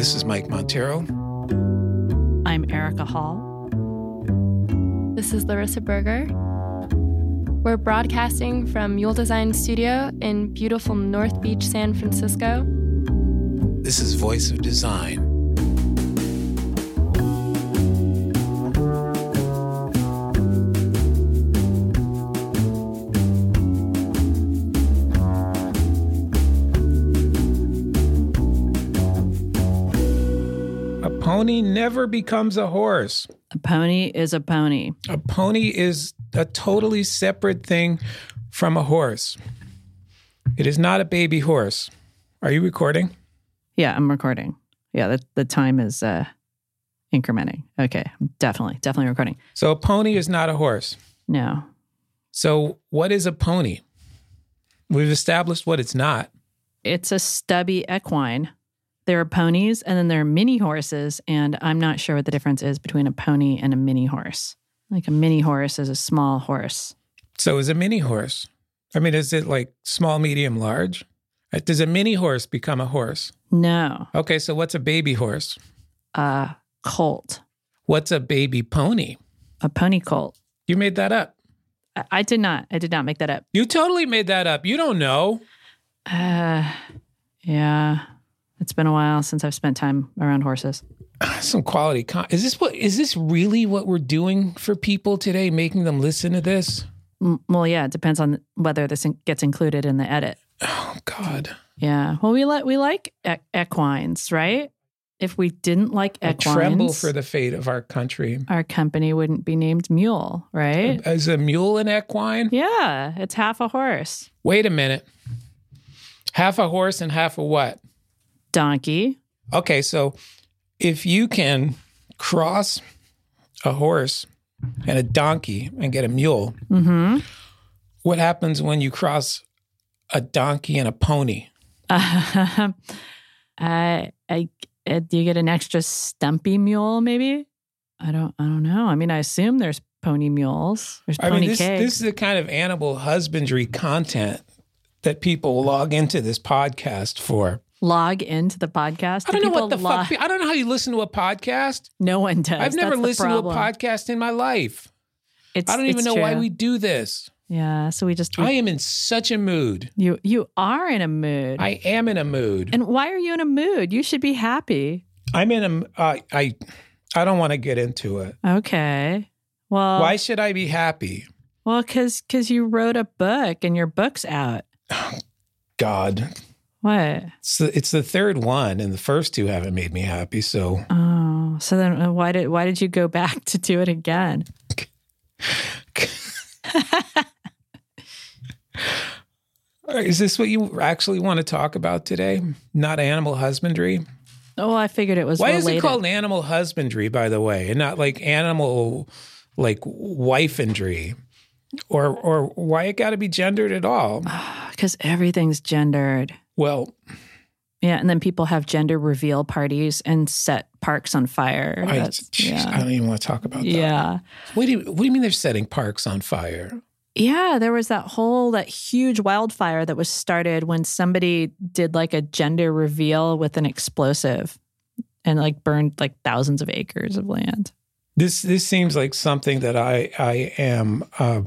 This is Mike Monteiro. I'm Erika Hall. This is Larissa Berger. We're broadcasting from Mule Design Studio in beautiful North Beach, San Francisco. This is Voice of Design. Pony never becomes a horse. A pony is a pony. A pony is a totally separate thing from a horse. It is not a baby horse. Are you recording? Yeah, I'm recording. Yeah, the, the time is uh, incrementing. Okay, I'm definitely, definitely recording. So a pony is not a horse. No. So what is a pony? We've established what it's not. It's a stubby equine. There are ponies and then there are mini horses, and I'm not sure what the difference is between a pony and a mini horse. Like a mini horse is a small horse. So is a mini horse. I mean, is it like small, medium, large? Uh, Does a mini horse become a horse? No. Okay, so what's a baby horse? A colt. What's a baby pony? A pony colt. You made that up. I, I did not. I did not make that up. You totally made that up. You don't know. Uh, yeah. It's been a while since I've spent time around horses. Some quality. Con- is this what? Is this really what we're doing for people today? Making them listen to this? M- Well, yeah, it depends on whether this in- gets included in the edit. Oh God! Yeah. Well, we like we like e- equines, right? If we didn't like equines, I equines, tremble for the fate of our country. our company wouldn't be named Mule, right? Is a mule an equine? Yeah, it's half a horse. Wait a minute. Half a horse and half a what? Donkey. Okay, so if you can cross a horse and a donkey and get a mule, Mm-hmm. what happens when you cross a donkey and a pony? I, I, uh, do you get an extra stumpy mule? Maybe. I don't. I don't know. I mean, I assume there's pony mules. There's I pony mean, this, kegs. this is the kind of animal husbandry content that people log into this podcast for. Log into the podcast. I Do don't know what the log- fuck. I don't know how you listen to a podcast. No one does. I've never That's listened to a podcast in my life. It's, I don't even know why we do this. Yeah. So we just. I am in such a mood. you you are in a mood. I am in a mood. and why are you in a mood? You should be happy. I'm in a. Uh, I. I don't want to get into it. Okay. Well. Why should I be happy? Well, because because you wrote a book and your book's out. God, What? it's the, it's the third one, and the first two haven't made me happy. So Oh, so then uh, why did why did you go back to do it again? is this what you actually want to talk about today? Not animal husbandry. Oh, I figured it was. Why is it called animal husbandry, by the way, and not like animal like wifeandry? Or or why it got to be gendered at all? Because everything's gendered. Well, Yeah, and then people have gender reveal parties and set parks on fire. I, That's- I don't even want to talk about that. Yeah. What do you What do you mean they're setting parks on fire? Yeah, there was that whole that huge wildfire that was started when somebody did like a gender reveal with an explosive and like burned like thousands of acres of land. This this seems like something that I I am uh,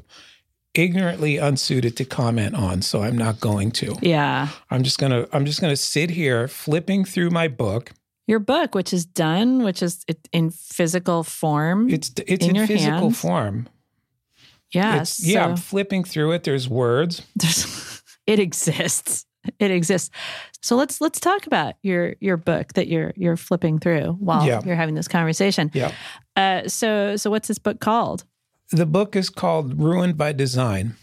ignorantly unsuited to comment on, so I'm not going to. Yeah. I'm just gonna I'm just gonna sit here flipping through my book. Your book, which is done, which is in physical form. It's it's In in, your physical hands? form. yes. It's, yeah, I'm flipping through it. There's words. there's, it exists. It exists. So let's let's talk about your your book that you're you're flipping through while Yeah. you're having this conversation. Yeah. Uh, so so what's this book called? The book is called Ruined by Design.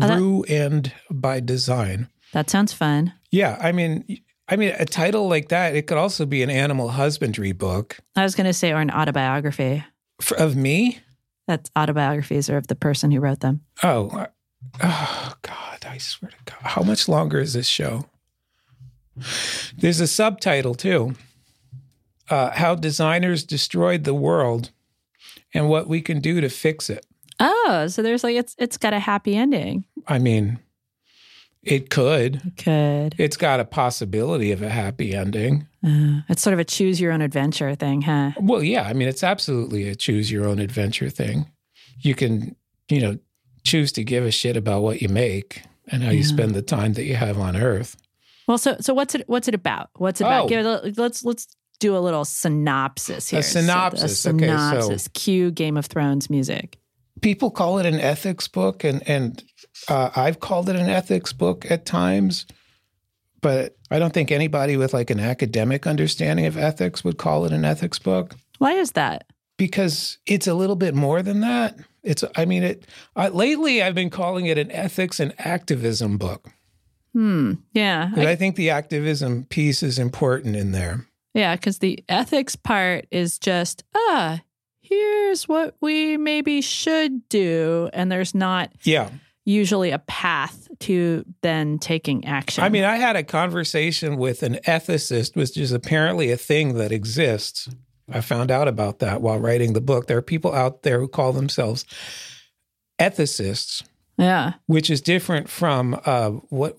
Oh, that- Ruined by Design. That sounds fun. Yeah, I mean, I mean, a title like that, it could also be an animal husbandry book I was going to say, or an autobiography. For, of me. That's autobiographies are of the person who wrote them. Oh, oh God! I swear to God, how much longer is this show? There's a subtitle too. Uh, how designers destroyed the world, and what we can do to fix it. Oh, so there's like it's it's got a happy ending. I mean, It could. Could. It's got a possibility of a happy ending. Uh, it's sort of a choose your own adventure thing, huh? Well, yeah. I mean, it's absolutely a choose your own adventure thing. You can, you know, choose to give a shit about what you make and how you spend the time that you have on Earth. Well, so so what's it what's it about? What's it about? Oh. Give it a, let's let's do a little synopsis here. So, synopsis. a Okay, so- synopsis. Cue Game of Thrones music. People call it an ethics book, and and uh, I've called it an ethics book at times, but I don't think anybody with like an academic understanding of ethics would call it an ethics book. Why is that? because it's a little bit more than that. It's, I mean, it. Uh, lately, I've been calling it an ethics and activism book. Hmm. Yeah. I- I think the activism piece is important in there. Yeah. Because the ethics part is just ah, here's what we maybe should do, and there's not Yeah, usually a path to then taking action. I mean, I had a conversation with an ethicist, which is apparently a thing that exists. I found out about that while writing the book. There are people out there who call themselves ethicists, yeah, which is different from uh, what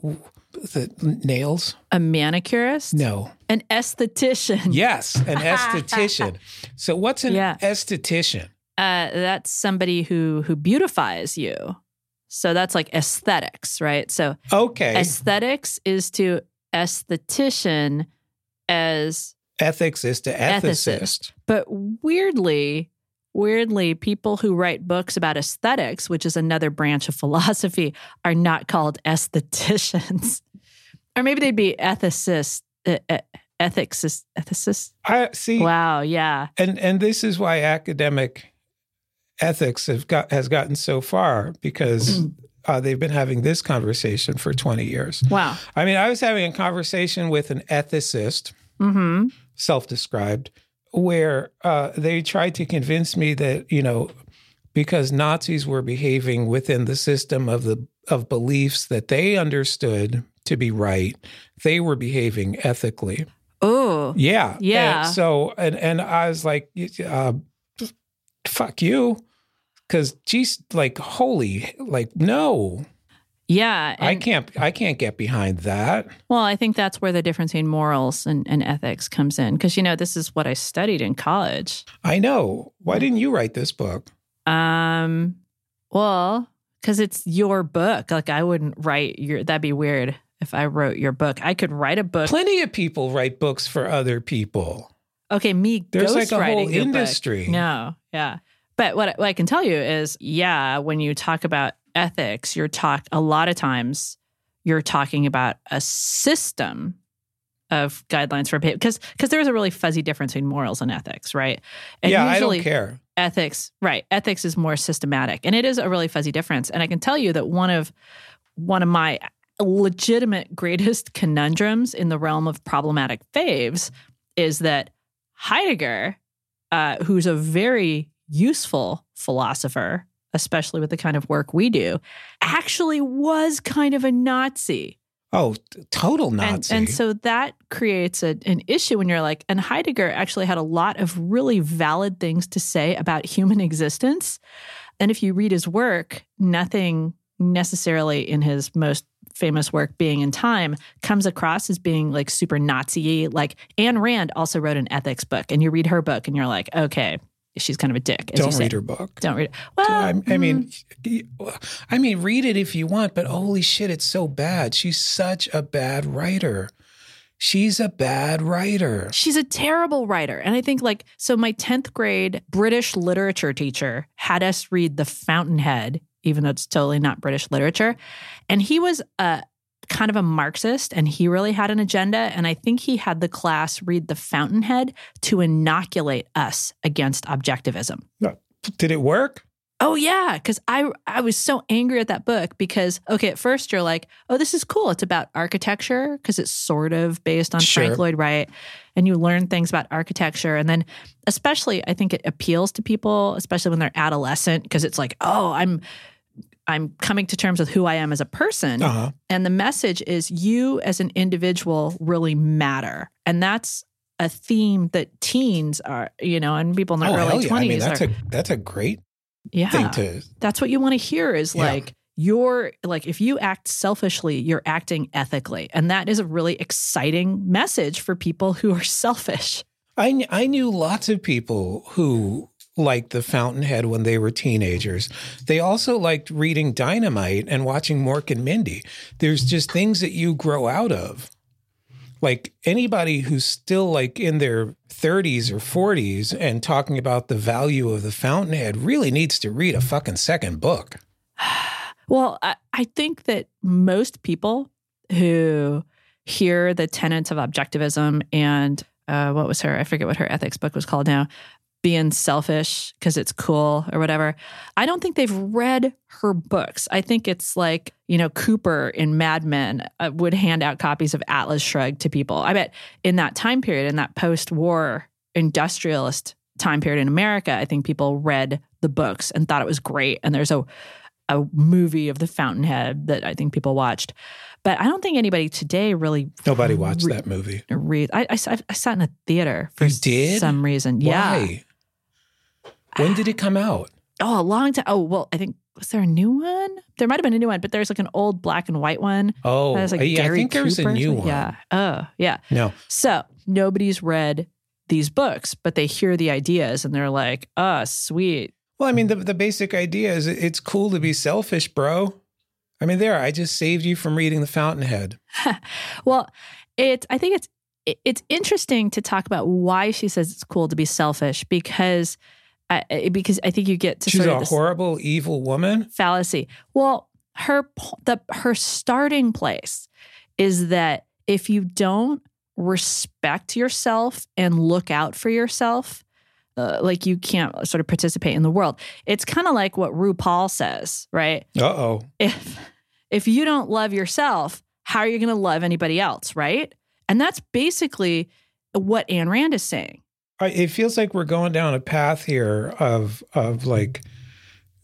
the nails. a manicurist, No, an esthetician. Yes, an esthetician. So what's an Yeah. esthetician? uh, that's somebody who who beautifies you. So that's like aesthetics, right? So Okay. aesthetics is to esthetician as Ethics is to ethicist. Ethicist. but weirdly weirdly people who write books about aesthetics which is another branch of philosophy are not called aestheticians. or maybe they'd be ethicists uh, uh, ethicists ethicists I see wow yeah and and this is why academic ethics have got has gotten so far because Hmm. uh, they've been having this conversation for 20 years. wow I mean, I was having a conversation with an ethicist, mm-hmm self-described, where uh, they tried to convince me that you know because Nazis were behaving within the system of the of beliefs that they understood to be right, they were behaving ethically. oh Yeah, Yeah. And so and and I was like, uh, "Fuck you," because geez, like holy, like no, yeah I can't, I can't get behind that. Well, I think that's where the difference between morals and, and ethics comes in. Because, you know, this is what I studied in college. I know. Why didn't you write this book? Um, well, because it's your book. Like, I wouldn't write your, that'd be weird if I wrote your book. I could write a book. Plenty of people write books for other people. Okay, me There's like a whole your book. industry. No, yeah. But what, I- what I can tell you is, yeah, when you talk about ethics, you're talk a lot of times you're talking about a system of guidelines for behavior because because there's a really fuzzy difference between morals and ethics, right? And yeah, I usually don't care. ethics, right? Ethics is more systematic, and it is a really fuzzy difference. And I can tell you that one of one of my legitimate greatest conundrums in the realm of problematic faves is that Heidegger, uh, who's a very useful philosopher, especially with the kind of work we do, actually was kind of a Nazi. Oh, total And, Nazi. and so that creates a, an issue when you're like, and Heidegger actually had a lot of really valid things to say about human existence. And if you read his work, nothing necessarily in his most famous work, Being and Time, comes across as being like super Nazi. Like Ayn Rand also wrote an ethics book, and you read her book and you're like, okay, she's kind of a dick. don't read her book. Don't read it. Well, I, I mm, mean, I mean, read it if you want, but holy shit, it's so bad. She's such a bad writer. She's a bad writer. She's a terrible writer. And I think, like, so my 10th grade British literature teacher had us read The Fountainhead, even though it's totally not British literature. And he was a kind of a Marxist and he really had an agenda. And I think he had the class read The Fountainhead to inoculate us against objectivism. Did it work? Oh yeah, because I I was so angry at that book because okay, at first you're like, oh, this is cool. It's about architecture because it's sort of based on Sure. Frank Lloyd Wright, and you learn things about architecture, and then especially I think it appeals to people, especially when they're adolescent, because it's like, oh, I'm I'm coming to terms with who I am as a person, Uh huh. and the message is you as an individual really matter, and that's a theme that teens are, you know, and people in their Oh, early yeah. I mean, that's are. a that's a great yeah, thing to. that's what you want to hear is Yeah. like you're like if you act selfishly you're acting ethically and that is a really exciting message for people who are selfish I, I knew lots of people who liked the Fountainhead when they were teenagers. They also liked reading Dynamite and watching Mork and Mindy. There's just things that you grow out of. Like anybody who's still like in their 30s or 40s and talking about the value of the Fountainhead really needs to read a fucking second book. well I, I think that most people who hear the tenets of objectivism and uh, what was her i forget what her ethics book was called now being selfish because it's cool or whatever. I don't think they've read her books. I think it's like, you know, Cooper in Mad Men uh, would hand out copies of Atlas Shrugged to people. I bet in that time period, in that post war industrialist time period in America, I think people read the books and thought it was great. And there's a, a movie of the Fountainhead that I think people watched. But I don't think anybody today really. Nobody watched re- that movie. Read. I, I, I, sat in a theater for you did? some reason. Why? Yeah. When did it come out? Oh, a long time. Oh, well, I think was there a new one? There might have been a new one, but there's like an old black and white one. Oh, like yeah, I think there was a new one. Yeah. Oh, yeah. No. So nobody's read these books, but they hear the ideas and they're like, "Ah, sweet." Well, I mean, the the basic idea is it's cool to be selfish, bro. I mean, there, I just saved you from reading The Fountainhead. well, it. I think it's it's interesting to talk about why she says it's cool to be selfish because I, because I think you get to she's sort a horrible, evil woman. Fallacy. Well, her the her starting place is that if you don't respect yourself and look out for yourself, uh, like you can't sort of participate in the world. It's kind of like what RuPaul says, right? Uh oh. If if you don't love yourself, how are you going to love anybody else, right? And that's basically what Ayn Rand is saying it feels like we're going down a path here of of like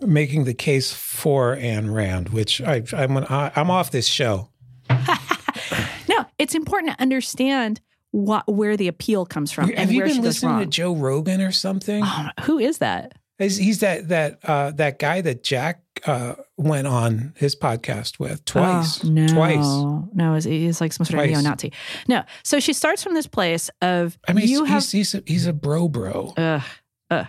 making the case for Ayn Rand, which I, I'm I'm off this show. no, it's important to understand what where the appeal comes from. Have you been listening to Joe Rogan or something? Oh, who is that? He's that that uh, that guy that Jack uh, went on his podcast with twice. Oh, no, twice. No, he's, he's like some sort twice. of neo-Nazi. No, so she starts from this place of I mean, you he's, have he's, he's, a, he's a bro bro. Ugh, ugh.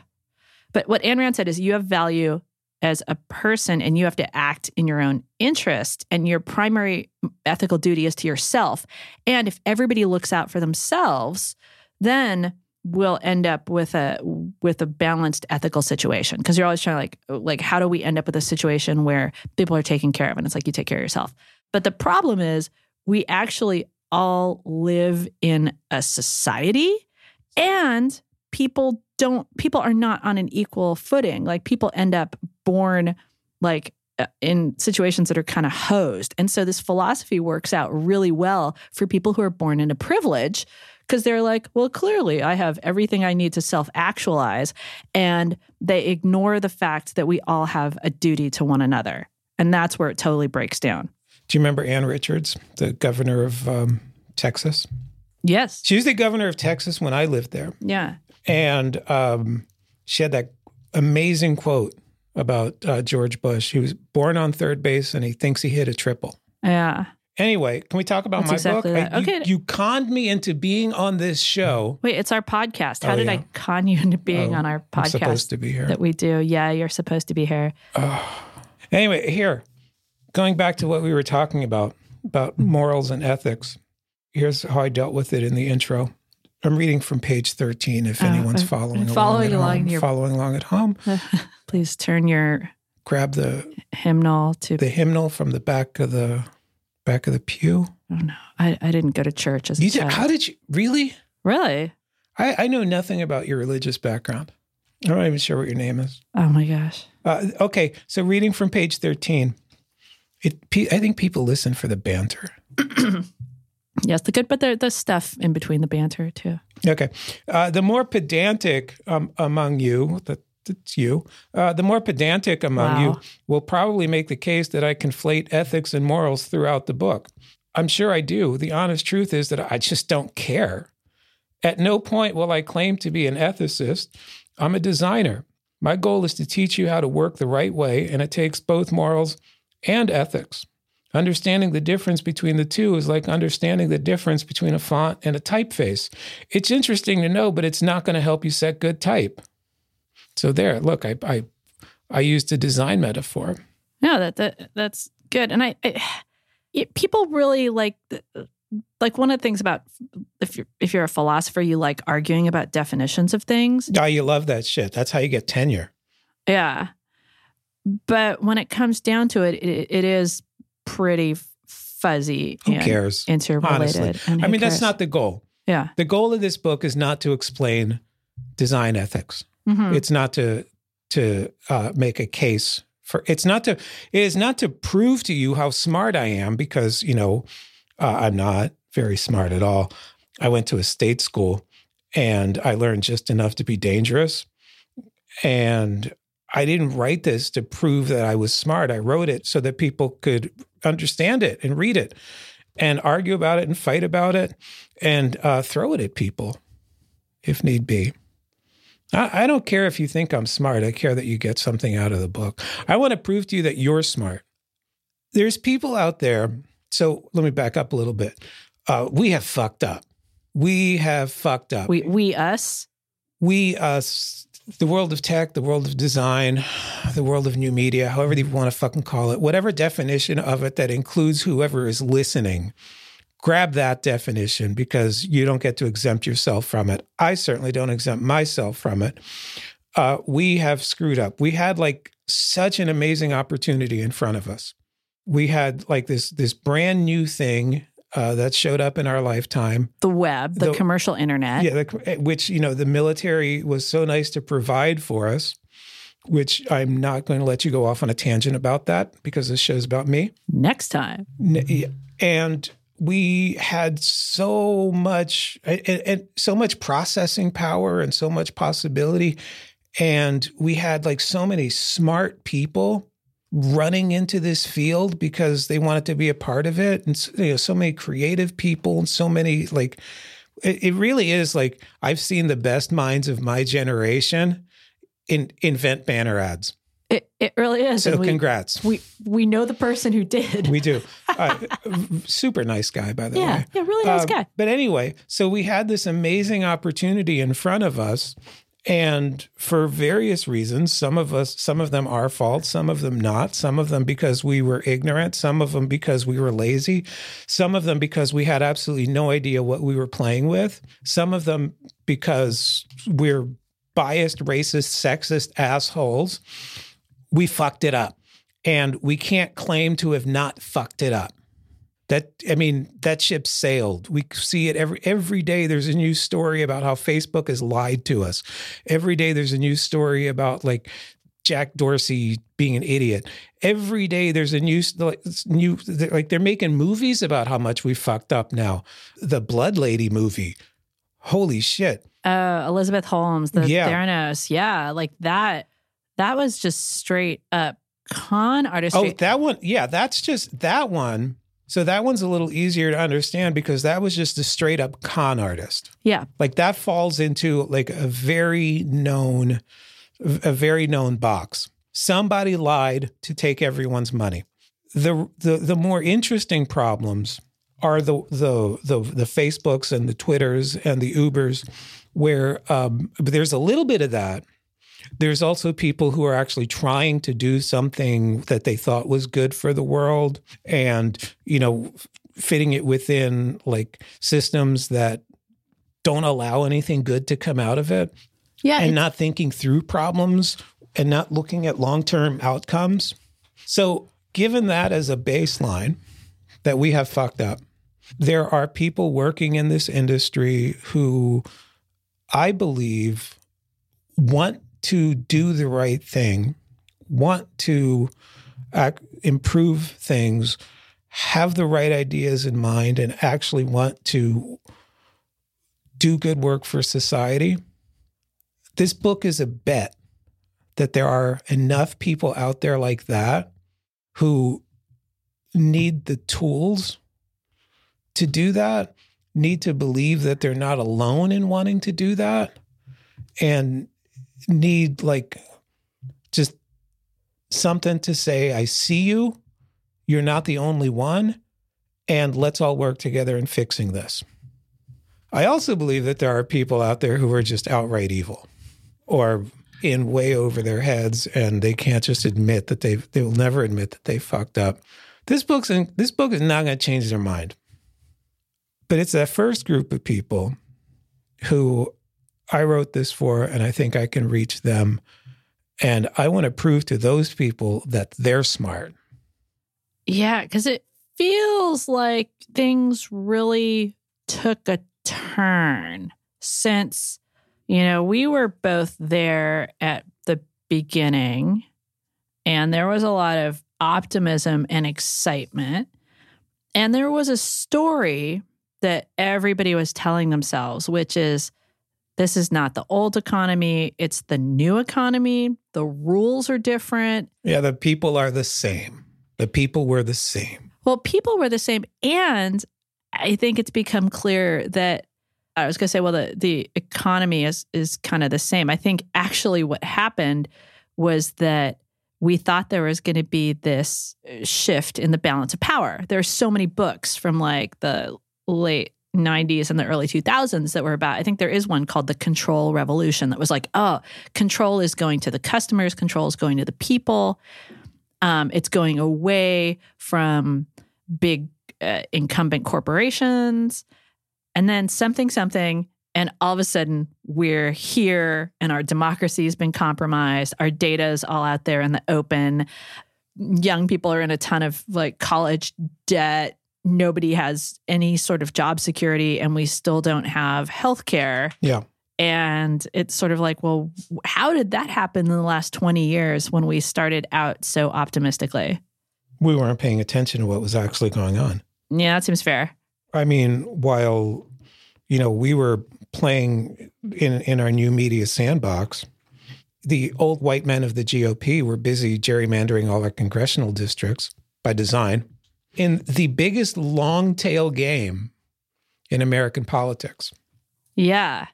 But what Ayn Rand said is you have value as a person and you have to act in your own interest and your primary ethical duty is to yourself. And if everybody looks out for themselves, then will end up with a with a balanced ethical situation. Because you're always trying to like like how do we end up with a situation where people are taken care of and it's like you take care of yourself? But the problem is we actually all live in a society and people don't people are not on an equal footing. Like people end up born like uh, in situations that are kind of hosed. And so this philosophy works out really well for people who are born into privilege because they're like, well, clearly I have everything I need to self actualize. And they ignore the fact that we all have a duty to one another. And that's where it totally breaks down. Do you remember Ann Richards, the governor of um, Texas? Yes. She was the governor of Texas when I lived there. Yeah. And um, she had that amazing quote about uh, George Bush. He was born on third base and he thinks he hit a triple. Yeah. Anyway, can we talk about That's my exactly book? I, okay. You, you, conned me into being on this show. Wait, it's our podcast. How oh, did yeah. I con you into being oh, on our podcast? I'm supposed to be here. That we do. Yeah, you're supposed to be here. Oh. Anyway, here, going back to what we were talking about, about morals and ethics. Here's how I dealt with it in the intro. I'm reading from page 13 if anyone's uh, following, following along, along your... following along at home. Please turn your grab the hymnal to the hymnal from the back of the back of the pew. Oh no, I, I didn't go to church as a you child. How did you really? Really? I, I know nothing about your religious background. I'm not even sure what your name is. Oh my gosh. Uh, okay, so reading from page 13. It, I think people listen for the banter. yes, the good, but the the stuff in between the banter too. Okay, uh, the more pedantic um, among you, that it's you, uh, the more pedantic among wow. you will probably make the case that I conflate ethics and morals throughout the book. I'm sure I do. The honest truth is that I just don't care. At no point will I claim to be an ethicist. I'm a designer. My goal is to teach you how to work the right way, and it takes both morals and ethics. Understanding the difference between the two is like understanding the difference between a font and a typeface. It's interesting to know, but it's not going to help you set good type. So there, look, I I, I used a design metaphor. No, that, that that's good. And I, I it, people really like like one of the things about if you're if you're a philosopher, you like arguing about definitions of things. Oh, you love that shit. That's how you get tenure. Yeah. But when it comes down to it, it, it is pretty fuzzy. Who cares? Interrelated. I mean, cares? that's not the goal. Yeah. The goal of this book is not to explain design ethics. Mm-hmm. It's not to to uh, make a case for. It's not to. It is not to prove to you how smart I am because you know uh, I'm not very smart at all. I went to a state school and I learned just enough to be dangerous. And I didn't write this to prove that I was smart. I wrote it so that people could understand it and read it and argue about it and fight about it and uh, throw it at people if need be. I, I don't care if you think I'm smart. I care that you get something out of the book. I want to prove to you that you're smart. There's people out there. So let me back up a little bit. Uh, we have fucked up. We have fucked up. We, we, us? We, us, the world of tech, the world of design, the world of new media, however you want to fucking call it, whatever definition of it that includes whoever is listening, grab that definition because you don't get to exempt yourself from it. I certainly don't exempt myself from it. Uh, we have screwed up. We had like such an amazing opportunity in front of us. We had like this this brand new thing uh, that showed up in our lifetime. The web, the, the commercial internet. Yeah, the, eh, which, you know, the military was so nice to provide for us, which I'm not going to let you go off on a tangent about that because this show's about me. Next time. And we had so much and, and so much processing power and so much possibility. And we had like so many smart people running into this field because they wanted to be a part of it. And you know so many creative people and so many like it, it really is like i've seen the best minds of my generation in invent banner ads it, it really is. So we, congrats. We we know the person who did. We do. Uh, super nice guy, by the yeah, way. Yeah, really nice uh, guy. But anyway, so we had this amazing opportunity in front of us and for various reasons, some of us, some of them our fault, some of them not, some of them because we were ignorant, some of them because we were lazy, some of them because we had absolutely no idea what we were playing with, some of them because we're biased, racist, sexist assholes. We fucked it up. And we can't claim to have not fucked it up. That I mean, that ship sailed. We see it every every day. There's a new story about how Facebook has lied to us. Every day there's a new story about like Jack Dorsey being an idiot. Every day there's a new like new like they're making movies about how much we fucked up now. The Blood Lady movie. Holy shit. Uh, Elizabeth Holmes, the yeah. Theranos. Yeah, like that. That was just straight up con artistry. Oh, that one. Yeah, that's just that one so that one's a little easier to understand because that was just a straight up con artist. Yeah. Like that falls into like a very known a very known box. Somebody lied to take everyone's money. The the the more interesting problems are the the the, the Facebooks and the Twitters and the Ubers where um, there's a little bit of that there's also people who are actually trying to do something that they thought was good for the world and, you know, fitting it within like systems that don't allow anything good to come out of it. Yeah. And not thinking through problems and not looking at long term outcomes. So, given that as a baseline that we have fucked up, there are people working in this industry who I believe want to do the right thing, want to act, improve things, have the right ideas in mind, and actually want to do good work for society, this book is a bet that there are enough people out there like that who need the tools to do that, need to believe that they're not alone in wanting to do that, and need like just something to say, I see you You're not the only one. And let's all work together in fixing this. I also believe that there are people out there who are just outright evil or in way over their heads and they can't just admit that they've they will never admit that they fucked up. This book's in, this book is not going to change their mind. But it's that first group of people who I wrote this for and I think I can reach them and I want to prove to those people that they're smart. Yeah, cuz it feels like things really took a turn since you know, we were both there at the beginning, and there was a lot of optimism and excitement. And there was a story that everybody was telling themselves, which is this is not the old economy, it's the new economy. The rules are different. Yeah, the people are the same. The people were the same. Well, people were the same. And I think it's become clear that I was going to say, well, the, the economy is, is kind of the same. I think actually what happened was that we thought there was going to be this uh, shift in the balance of power. There are so many books from like the late 90s and the early 2000s that were about i think there is one called the control revolution that was like oh control is going to the customers control is going to the people um, it's going away from big uh, incumbent corporations and then something, something, and all of a sudden we're here and our democracy has been compromised. Our data is all out there in the open. Young people are in a ton of like college debt. Nobody has any sort of job security, and we still don't have health care. Yeah. And it's sort of like, well, how did that happen in the last 20 years when we started out so optimistically? We weren't paying attention to what was actually going on. Yeah, that seems fair. I mean, while you know we were playing in in our new media sandbox, the old white men of the GOP were busy gerrymandering all our congressional districts by design in the biggest long tail game in American politics. Yeah.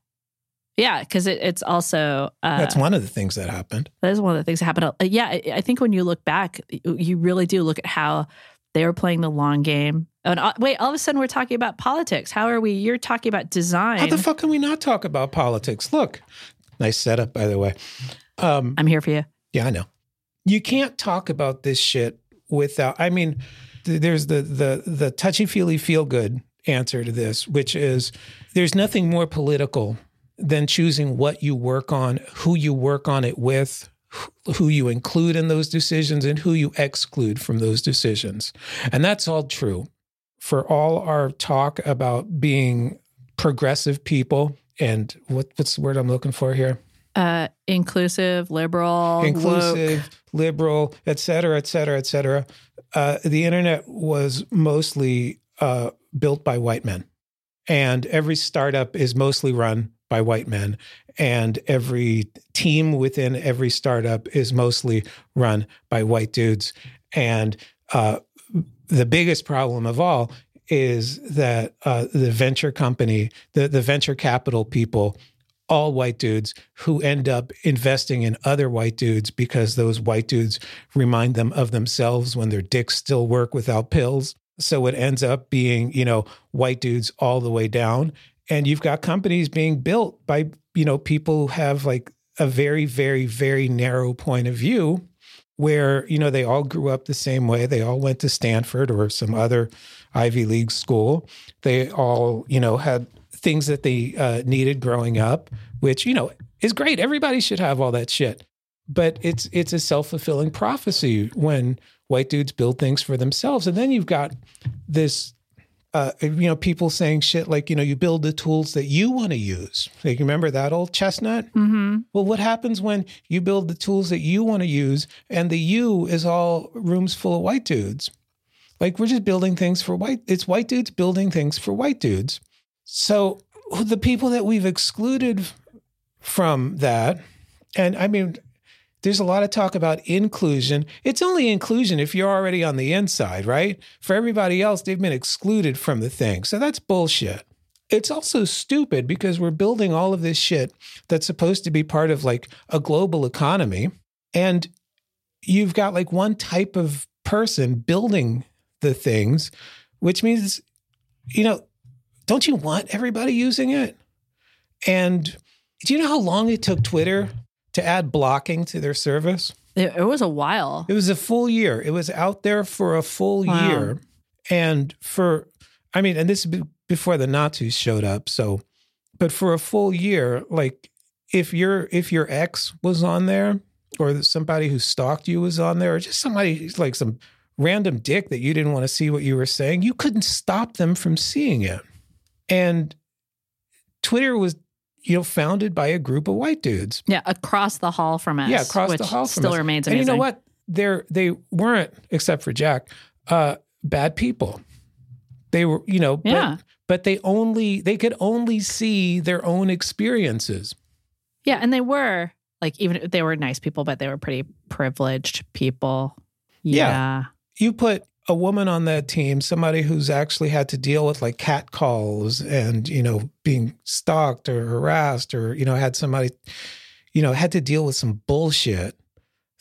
Yeah, because it, it's also uh, that's one of the things that happened. That is one of the things that happened. Uh, yeah, I, I think when you look back, you really do look at how they were playing the long game. And uh, wait, all of a sudden we're talking about politics. How are we? You're talking about design. How the fuck can we not talk about politics? Look, nice setup, by the way. Um, I'm here for you. Yeah, I know. You can't talk about this shit without. I mean, there's the the the touchy feely feel good answer to this, which is there's nothing more political than choosing what you work on, who you work on it with, who you include in those decisions and who you exclude from those decisions. And that's all true. For all our talk about being progressive people and what, what's the word I'm looking for here? Uh, inclusive, liberal, inclusive. Liberal, et cetera, et cetera, et cetera. Uh, the internet was mostly uh, built by white men, and every startup is mostly run by white men and every team within every startup is mostly run by white dudes. And uh, the biggest problem of all is that uh, the venture company, the, the venture capital people, all white dudes who end up investing in other white dudes because those white dudes remind them of themselves when their dicks still work without pills. So it ends up being, you know, white dudes all the way down. And you've got companies being built by you know, people who have like a very, very, very narrow point of view where, you know, they all grew up the same way. They all went to Stanford or some other Ivy League school. They all, you know, had things that they uh, needed growing up, which, you know, is great. Everybody should have all that shit. But it's it's a self-fulfilling prophecy when white dudes build things for themselves. And then you've got this uh, you know, people saying shit like, you know, you build the tools that you want to use. Like, you remember that old chestnut? Mm-hmm. Well, what happens when you build the tools that you want to use and the you is all rooms full of white dudes? Like, we're just building things for white, it's white dudes building things for white dudes. So the people that we've excluded from that, and I mean, there's a lot of talk about inclusion. It's only inclusion if you're already on the inside, right? For everybody else, they've been excluded from the thing. So that's bullshit. It's also stupid because we're building all of this shit that's supposed to be part of like a global economy. And you've got like one type of person building the things, which means, you know, don't you want everybody using it? And do you know how long it took Twitter to add blocking to their service? It, it was a while. It was a full year. It was out there for a full Wow. year. And for, I mean, and this is before the Nazis showed up. So, but for a full year, like if your if your ex was on there, or somebody who stalked you was on there, or just somebody like some random dick that you didn't want to see what you were saying, you couldn't stop them from seeing it. And Twitter was, you know, founded by a group of white dudes. Yeah, across the hall from us. Yeah, across which the hall from still us. remains And amazing. you know what? They're they weren't, except for Jack, uh, bad people. They were, you know, but, Yeah. but they only they could only see their own experiences. Yeah, and they were like even they were nice people, but they were pretty privileged people. Yeah. Yeah. You put a woman on that team, somebody who's actually had to deal with like cat calls and, you know, being stalked or harassed or, you know, had somebody, you know, had to deal with some bullshit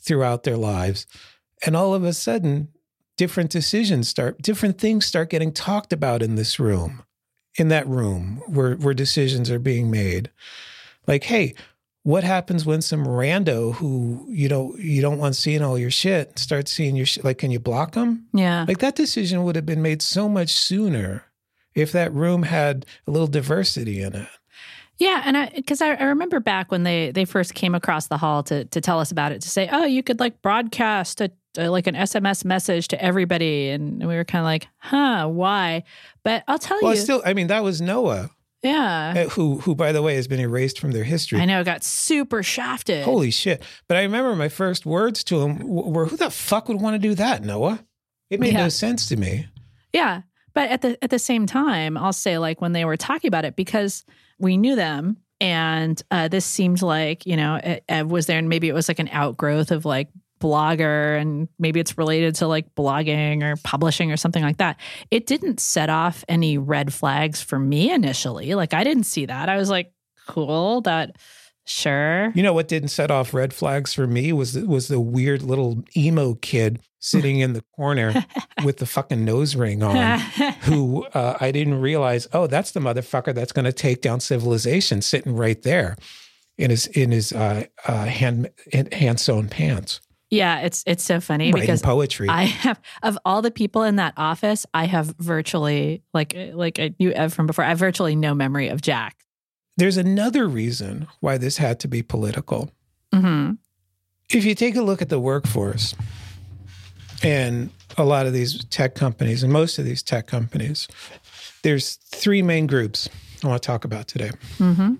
throughout their lives. And all of a sudden, different decisions start, different things start getting talked about in this room, in that room where, where decisions are being made. Like, hey, what happens when some rando who you know you don't want seeing all your shit starts seeing your shit? Like, can you block them? Yeah. Like that decision would have been made so much sooner if that room had a little diversity in it. Yeah, and I because I, I remember back when they they first came across the hall to to tell us about it to say, oh, you could like broadcast a, a like an SMS message to everybody, and we were kind of like, huh, why? But I'll tell Well, you, still, I mean, that was Noah, yeah, uh, who, who, by the way, has been erased from their history. I know, got super shafted. Holy shit! But I remember my first words to him were, "Who the fuck would want to do that, Noah?" It made Yeah. no sense to me. Yeah, but at the at the same time, I'll say like when they were talking about it because we knew them, and uh, this seemed like you know it, it was there, and maybe it was like an outgrowth of like blogger, and maybe it's related to like blogging or publishing or something like that. It didn't set off any red flags for me initially. Like I didn't see that. I was like, cool, that sure. You know what didn't set off red flags for me was the, was the weird little emo kid sitting in the corner with the fucking nose ring on. who uh, I didn't realize. Oh, that's the motherfucker that's going to take down civilization, sitting right there in his in his uh, uh, hand hand sewn pants, yeah, it's it's so funny writing because poetry. I have of all the people in that office, I have virtually like like I knew Ev from before. I have virtually no memory of Jack. There's another reason why this had to be political. hmm If you take a look at the workforce and a lot of these tech companies and most of these tech companies, there's three main groups I want to talk about today. hmm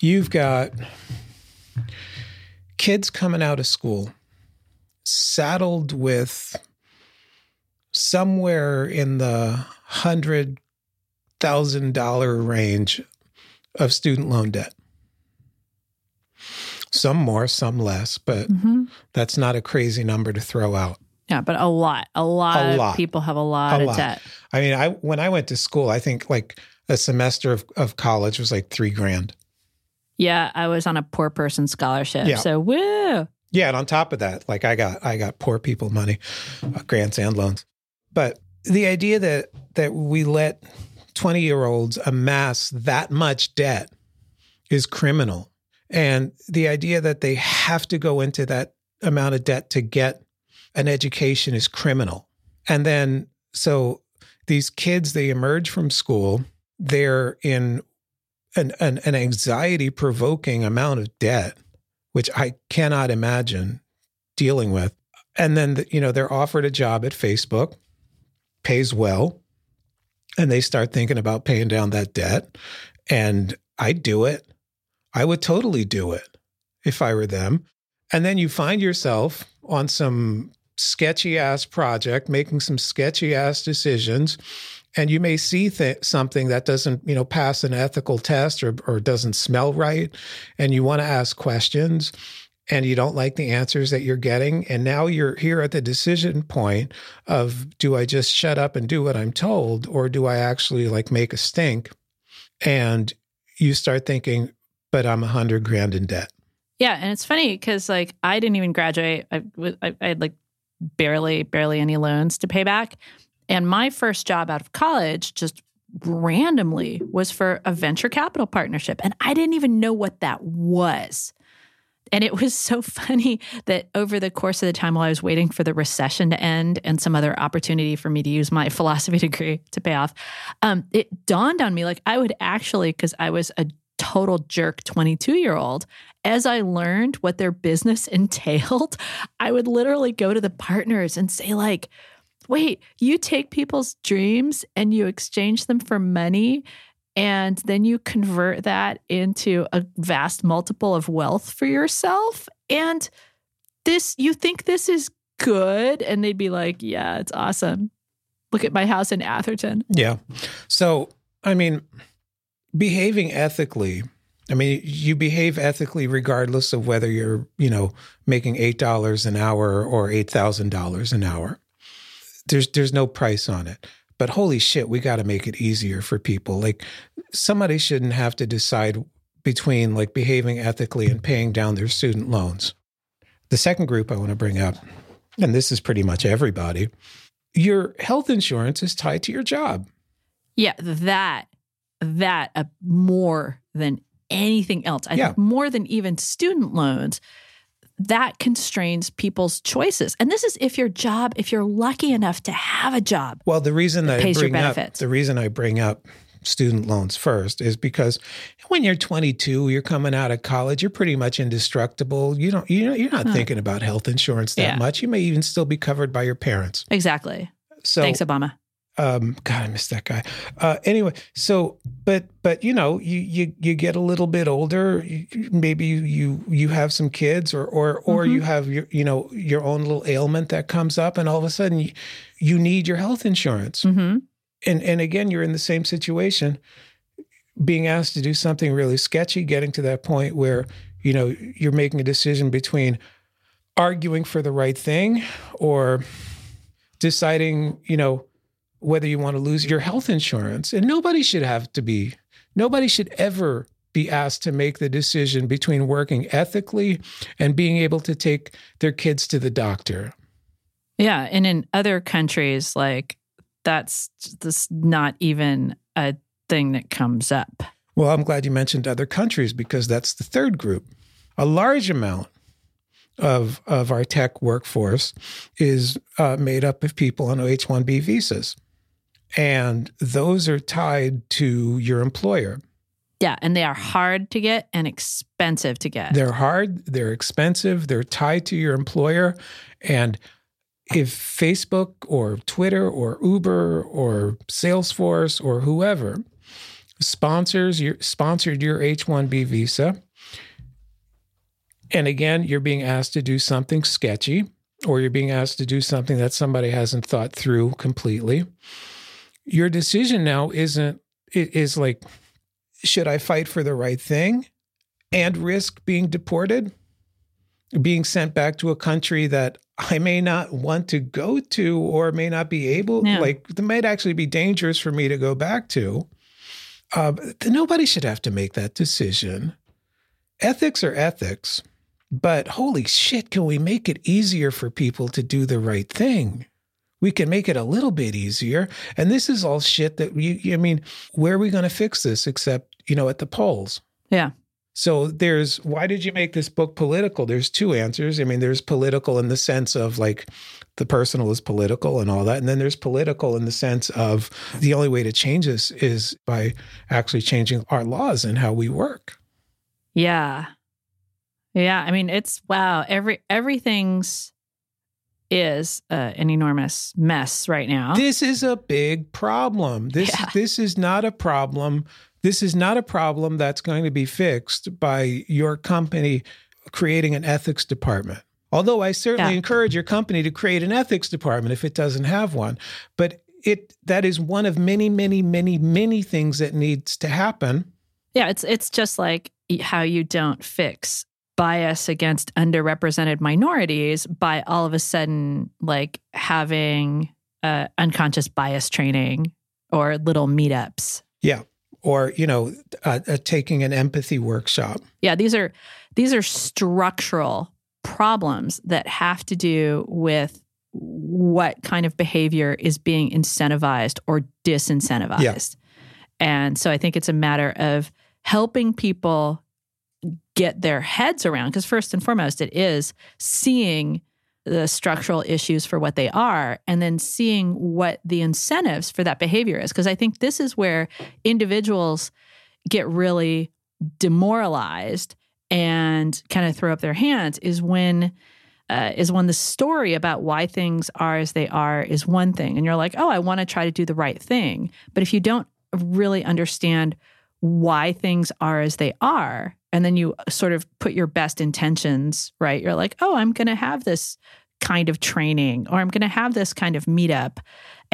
You've got kids coming out of school saddled with somewhere in the hundred thousand dollar range of student loan debt. Some more, some less, but hmm that's not a crazy number to throw out. Yeah, but a lot, a lot A of people have a lot A of lot. debt. I mean, I when I went to school, I think like a semester of, of college was like three grand. Yeah, I was on a poor person scholarship, Yeah. so woo. Yeah, and on top of that, like I got I got poor people money, uh, grants and loans. But the idea that that we let 20-year-olds amass that much debt is criminal. And the idea that they have to go into that amount of debt to get an education is criminal. And then so these kids they emerge from school, they're in an an, an anxiety provoking amount of debt which I cannot imagine dealing with. And then, you know, they're offered a job at Facebook, pays well, and they start thinking about paying down that debt. And I do it. I would totally do it if I were them. And then you find yourself on some sketchy ass project, making some sketchy ass decisions. And you may see th- something that doesn't, you know, pass an ethical test or, or doesn't smell right. And you want to ask questions and you don't like the answers that you're getting. And now you're here at the decision point of do I just shut up and do what I'm told, or do I actually like make a stink? And you start thinking, but I'm a hundred grand in debt. Yeah, and it's funny because like I didn't even graduate. I, I, I had like barely, barely any loans to pay back. And my first job out of college just randomly was for a venture capital partnership. And I didn't even know what that was. And it was so funny that over the course of the time while I was waiting for the recession to end and some other opportunity for me to use my philosophy degree to pay off, um, it dawned on me like I would actually, because I was a total jerk 22 year old, as I learned what their business entailed, I would literally go to the partners and say, like, wait, you take people's dreams and you exchange them for money and then you convert that into a vast multiple of wealth for yourself and this you think this is good and they'd be like yeah it's awesome look at my house in atherton Yeah. So, I mean, behaving ethically, I mean, you behave ethically regardless of whether you're, you know, making $8 an hour or $8,000 an hour. There's there's no price on it. But holy shit, we got to make it easier for people. Like somebody shouldn't have to decide between like behaving ethically and paying down their student loans. The second group I want to bring up, and this is pretty much everybody, your health insurance is tied to your job. yeah that that uh, more than anything else i Yeah. think more than even student loans that constrains people's choices and this is if your job if you're lucky enough to have a job Well, the reason that I pays your bring up benefits. the reason I bring up student loans first is because when you're 22, you're coming out of college, you're pretty much indestructible. You don't you know you're not thinking about health insurance that Yeah. much. You may even still be covered by your parents. exactly So thanks obama um god i miss that guy. Uh anyway so but but you know you you you get a little bit older you, maybe you you you have some kids or or or you have your you know your own little ailment that comes up and all of a sudden you, you need your health insurance. Hmm and and again you're in the same situation being asked to do something really sketchy getting to that point where you know you're making a decision between arguing for the right thing or deciding you know whether you want to lose your health insurance. And nobody should have to be nobody should ever be asked to make the decision between working ethically and being able to take their kids to the doctor. Yeah and in other countries like that's just not even a thing that comes up. Well, I'm glad you mentioned other countries because that's the third group. A large amount of of our tech workforce is uh, made up of people on H-1B visas, and those are tied to your employer. yeah and they are hard to get and expensive to get They're hard, they're expensive, they're tied to your employer, and if Facebook or Twitter or Uber or Salesforce or whoever sponsors your sponsored your H1B visa, and again, you're being asked to do something sketchy, or you're being asked to do something that somebody hasn't thought through completely. Your decision now isn't it is like, should I fight for the right thing and risk being deported? Being sent back to a country that I may not want to go to or may not be able, Yeah. like, it might actually be dangerous for me to go back to. Uh, nobody should have to make that decision. Ethics are ethics, but holy shit, can we make it easier for people to do the right thing? We can make it a little bit easier. And this is all shit that we, I mean, where are we going to fix this except, you know, at the polls? yeah So there's why did you make this book political? There's two answers. I mean, there's political in the sense of like the personal is political and all that. And then there's political in the sense of the only way to change this is by actually changing our laws and how we work. Yeah. Yeah, I mean it's wow, every everything's is uh, an enormous mess right now. This is a big problem. This Yeah. this is not a problem. This is not a problem that's going to be fixed by your company creating an ethics department. Although I certainly Yeah. encourage your company to create an ethics department if it doesn't have one, but it that is one of many many many many things that needs to happen. Yeah, it's it's just like how you don't fix bias against underrepresented minorities by all of a sudden like having uh, unconscious bias training or little meetups. Yeah. Or, you know, uh, uh, taking an empathy workshop. Yeah, these are these are structural problems that have to do with what kind of behavior is being incentivized or disincentivized. Yeah. And so I think it's a matter of helping people get their heads around, because first and foremost, it is seeing the structural issues for what they are and then seeing what the incentives for that behavior is. Because I think this is where individuals get really demoralized and kind of throw up their hands is when uh, is when the story about why things are as they are is one thing and you're like oh i want to try to do the right thing but if you don't really understand why things are as they are and then you uh, sort of put your best intentions right? You're like oh i'm going to have this kind of training or i'm going to have this kind of meetup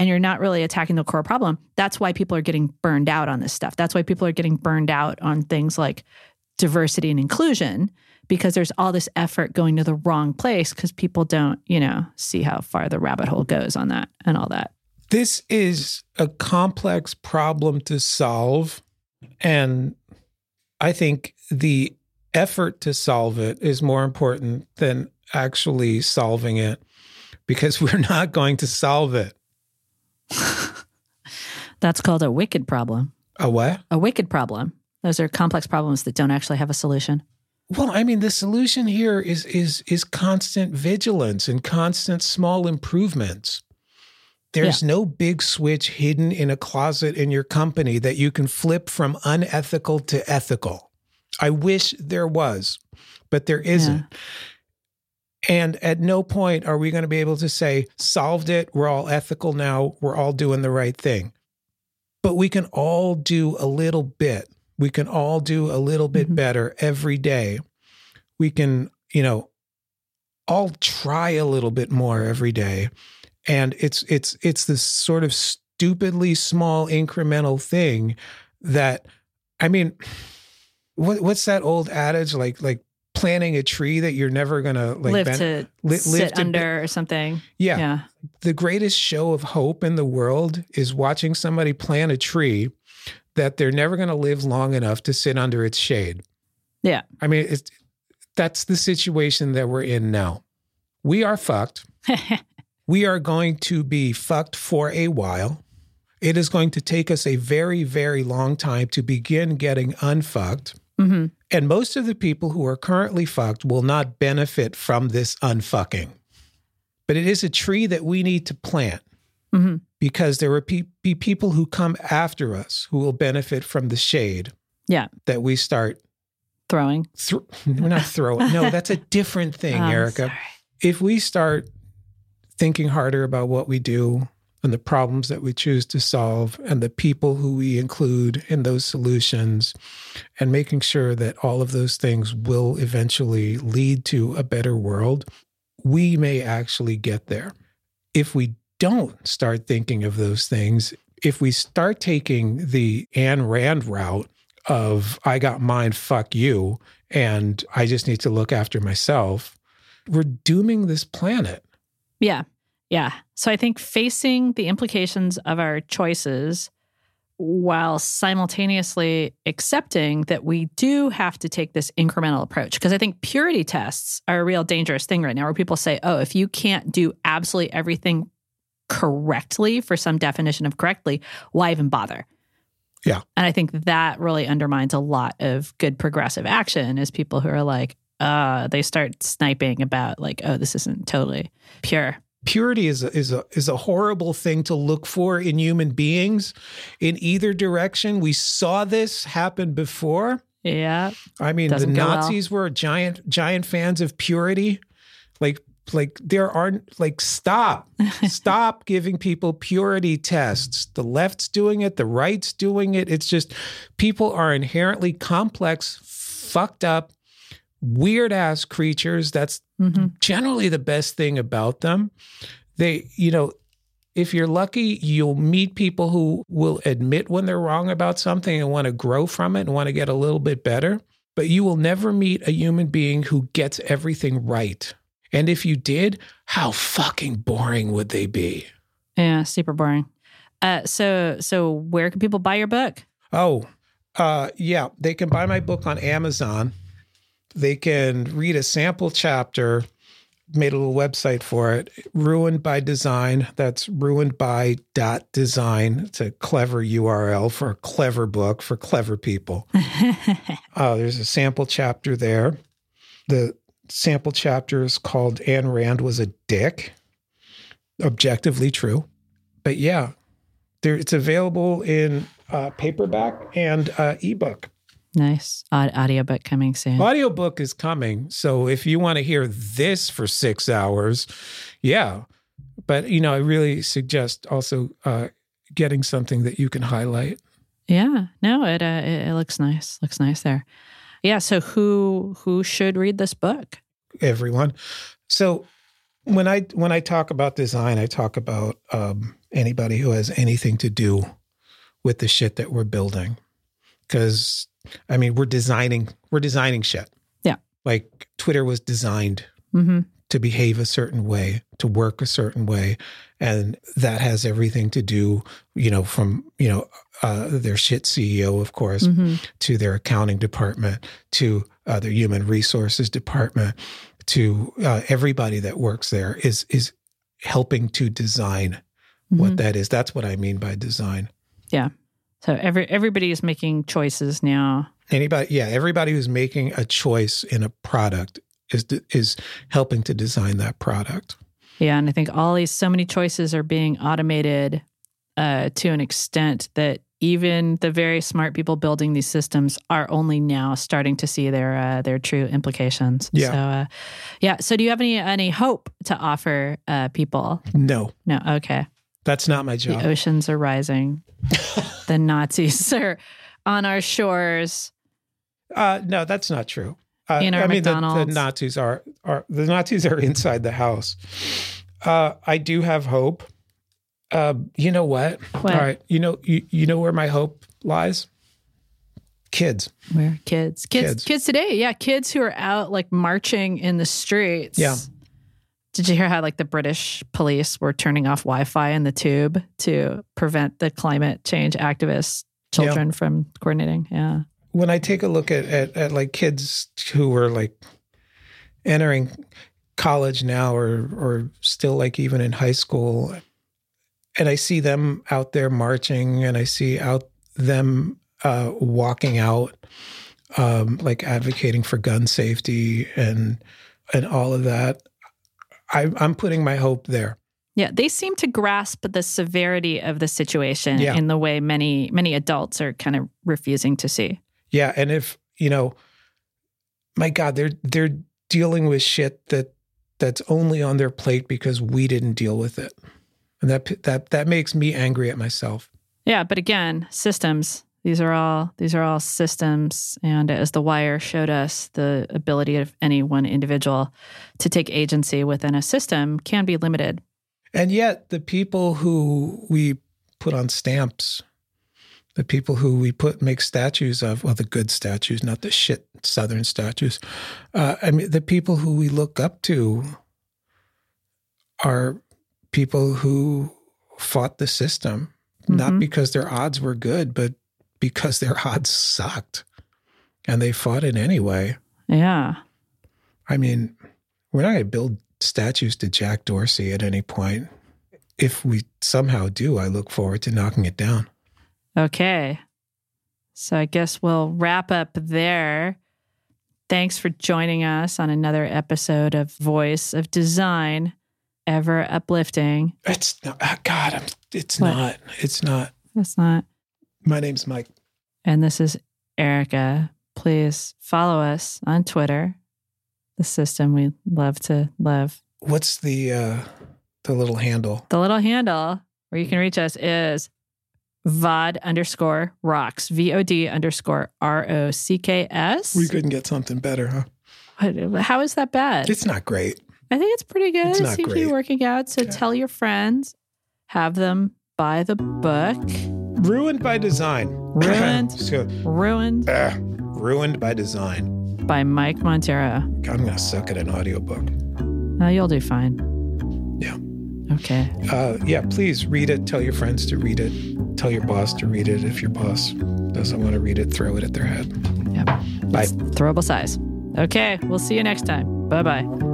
and you're not really attacking the core problem. That's why people are getting burned out on this stuff. That's why people are getting burned out on things like diversity and inclusion because there's all this effort going to the wrong place because people don't you know see how far the rabbit hole goes on that and all that. This is a complex problem to solve. And I think the effort to solve it is more important than actually solving it because we're not going to solve it. that's called a wicked problem A what? a wicked problem those are complex problems that don't actually have a solution Well, I mean, the solution here is is is constant vigilance and constant small improvements. There's no big switch hidden in a closet in your company that you can flip from unethical to ethical. I wish there was, but there isn't. And at no point are we going to be able to say, solved it, we're all ethical now, we're all doing the right thing. But we can all do a little bit. We can all do a little bit Mhm. better every day. We can, you know, all try a little bit more every day. And it's it's it's this sort of stupidly small incremental thing that I mean, what, what's that old adage like like planting a tree that you're never gonna like live bend- to li- sit live to- under or something yeah. yeah The greatest show of hope in the world is watching somebody plant a tree that they're never going to live long enough to sit under its shade. Yeah. I mean, it's that's the situation that we're in now. We are fucked. We are going to be fucked for a while. It is going to take us a very, very long time to begin getting unfucked. hmm And most of the people who are currently fucked will not benefit from this unfucking. But it is a tree that we need to plant hmm because there will pe- be people who come after us who will benefit from the shade Yeah. that we start. throwing Th- we're not throwing. No, that's a different thing, Oh, Erika. sorry. If we start thinking harder about what we do and the problems that we choose to solve and the people who we include in those solutions and making sure that all of those things will eventually lead to a better world, we may actually get there. If we don't start thinking of those things, if we start taking the Ayn Rand route of I got mine, fuck you, and I just need to look after myself, we're dooming this planet. Yeah. Yeah. So I think facing the implications of our choices while simultaneously accepting that we do have to take this incremental approach. Because I think purity tests are a real dangerous thing right now where people say, oh, if you can't do absolutely everything correctly for some definition of correctly, why even bother? Yeah. And I think that really undermines a lot of good progressive action is people who are like, uh, they start sniping about like, oh, this isn't totally pure. Purity is a, is a is a horrible thing to look for in human beings in either direction. We saw this happen before. Yeah. I mean, Doesn't the go well. Nazis were giant giant fans of purity. Like like there aren't like stop. stop giving people purity tests. The left's doing it, the right's doing it. It's just people are inherently complex, fucked up, weird ass creatures. That's hmm generally the best thing about them. They, you know, if you're lucky, you'll meet people who will admit when they're wrong about something and want to grow from it and want to get a little bit better. But you will never meet a human being who gets everything right. And if you did, how fucking boring would they be? Yeah. Super boring. Uh, so, so where can people buy your book? Oh, uh, yeah. They can buy my book on Amazon. They can read a sample chapter made a little website for it. Ruined by Design. That's ruined by dot design. It's a clever URL for a clever book for clever people. uh, there's a sample chapter there. The sample chapter is called Ayn Rand was a dick. Objectively true. But yeah, there, it's available in uh, paperback and uh, ebook. Nice. Aud- audiobook coming soon. Audiobook is coming. So if you want to hear this for six hours, yeah. But, you know, I really suggest also uh, getting something that you can highlight. Yeah. No, it, uh, it it looks nice. Looks nice there. Yeah. So who who should read this book? Everyone. So when I when I talk about design, I talk about um, anybody who has anything to do with the shit that we're building. Because I mean, we're designing we're designing shit. Yeah. Like Twitter was designed Mm-hmm. to behave a certain way, to work a certain way. And that has everything to do, you know, from, you know, uh, their shit CEO, of course, Mm-hmm. to their accounting department, to uh, their human resources department, to uh, everybody that works there is is helping to design what that is. That's what I mean by design. So every everybody is making choices now. Anybody, yeah, everybody who's making a choice in a product is is helping to design that product. Yeah, and I think all these so many choices are being automated uh, to an extent that even the very smart people building these systems are only now starting to see their uh, their true implications. Yeah. So, uh, yeah. So, do you have any any hope to offer uh, people? No, No. Okay. that's not my The job. oceans are rising. the Nazis are on our shores. Uh, no, that's not true. Uh, In our I mean, the, the Nazis are are the Nazis are inside the house. Uh, I do have hope. Uh, you know what? What? All right. You know you, you know where my hope lies. Kids. Where kids, kids, Kids. kids, today, yeah, kids who are out like marching in the streets. Yeah. Did you hear how like the British police were turning off Wi-Fi in the tube to prevent the climate change activists' children from coordinating? Yeah. When I take a look at, at at like kids who are like entering college now or or still like even in high school and I see them out there marching and I see out them uh, walking out um, like advocating for gun safety and and all of that I, I'm putting my hope there Yeah, they seem to grasp the severity of the situation Yeah. in the way many many adults are kind of refusing to see. yeah and if you know my god they're they're dealing with shit that that's only on their plate because we didn't deal with it and that that that makes me angry at myself Yeah, but again, systems. These are all these are all systems, and as the wire showed us, the ability of any one individual to take agency within a system can be limited. And yet, the people who we put on stamps, the people who we put make statues of, well, the good statues, not the shit Southern statues. Uh, I mean, the people who we look up to are people who fought the system, not Mhm. because their odds were good, but because their odds sucked, and they fought it anyway. Yeah, I mean, we're not going to build statues to Jack Dorsey at any point. If we somehow do, I look forward to knocking it down. Okay. So I guess we'll wrap up there. Thanks for joining us on another episode of Voice of Design, ever uplifting. It's not, God, I'm, it's What? not. It's not. That's not. My name's Mike. And this is Erika. Please follow us on Twitter, the system we love to love. What's the uh, the little handle? The little handle where you can reach us is VOD underscore rocks, V O D underscore R O C K S. We couldn't get something better, huh? What- How is that bad? It's not great. I think it's pretty good. It's It not seems to be great. working out. So Yeah. tell your friends, have them buy the book. Ruined by design. Ruined. So, Ruined ah, ruined by design. by Mike Monteiro. I'm gonna suck at an audiobook. Uh, you'll do fine. Yeah. Okay. Uh, yeah, please read it. Tell your friends to read it. Tell your boss to read it. If your boss doesn't want to read it, throw it at their head. Yep. Bye. It's throwable size. Okay. We'll see you next time. Bye bye.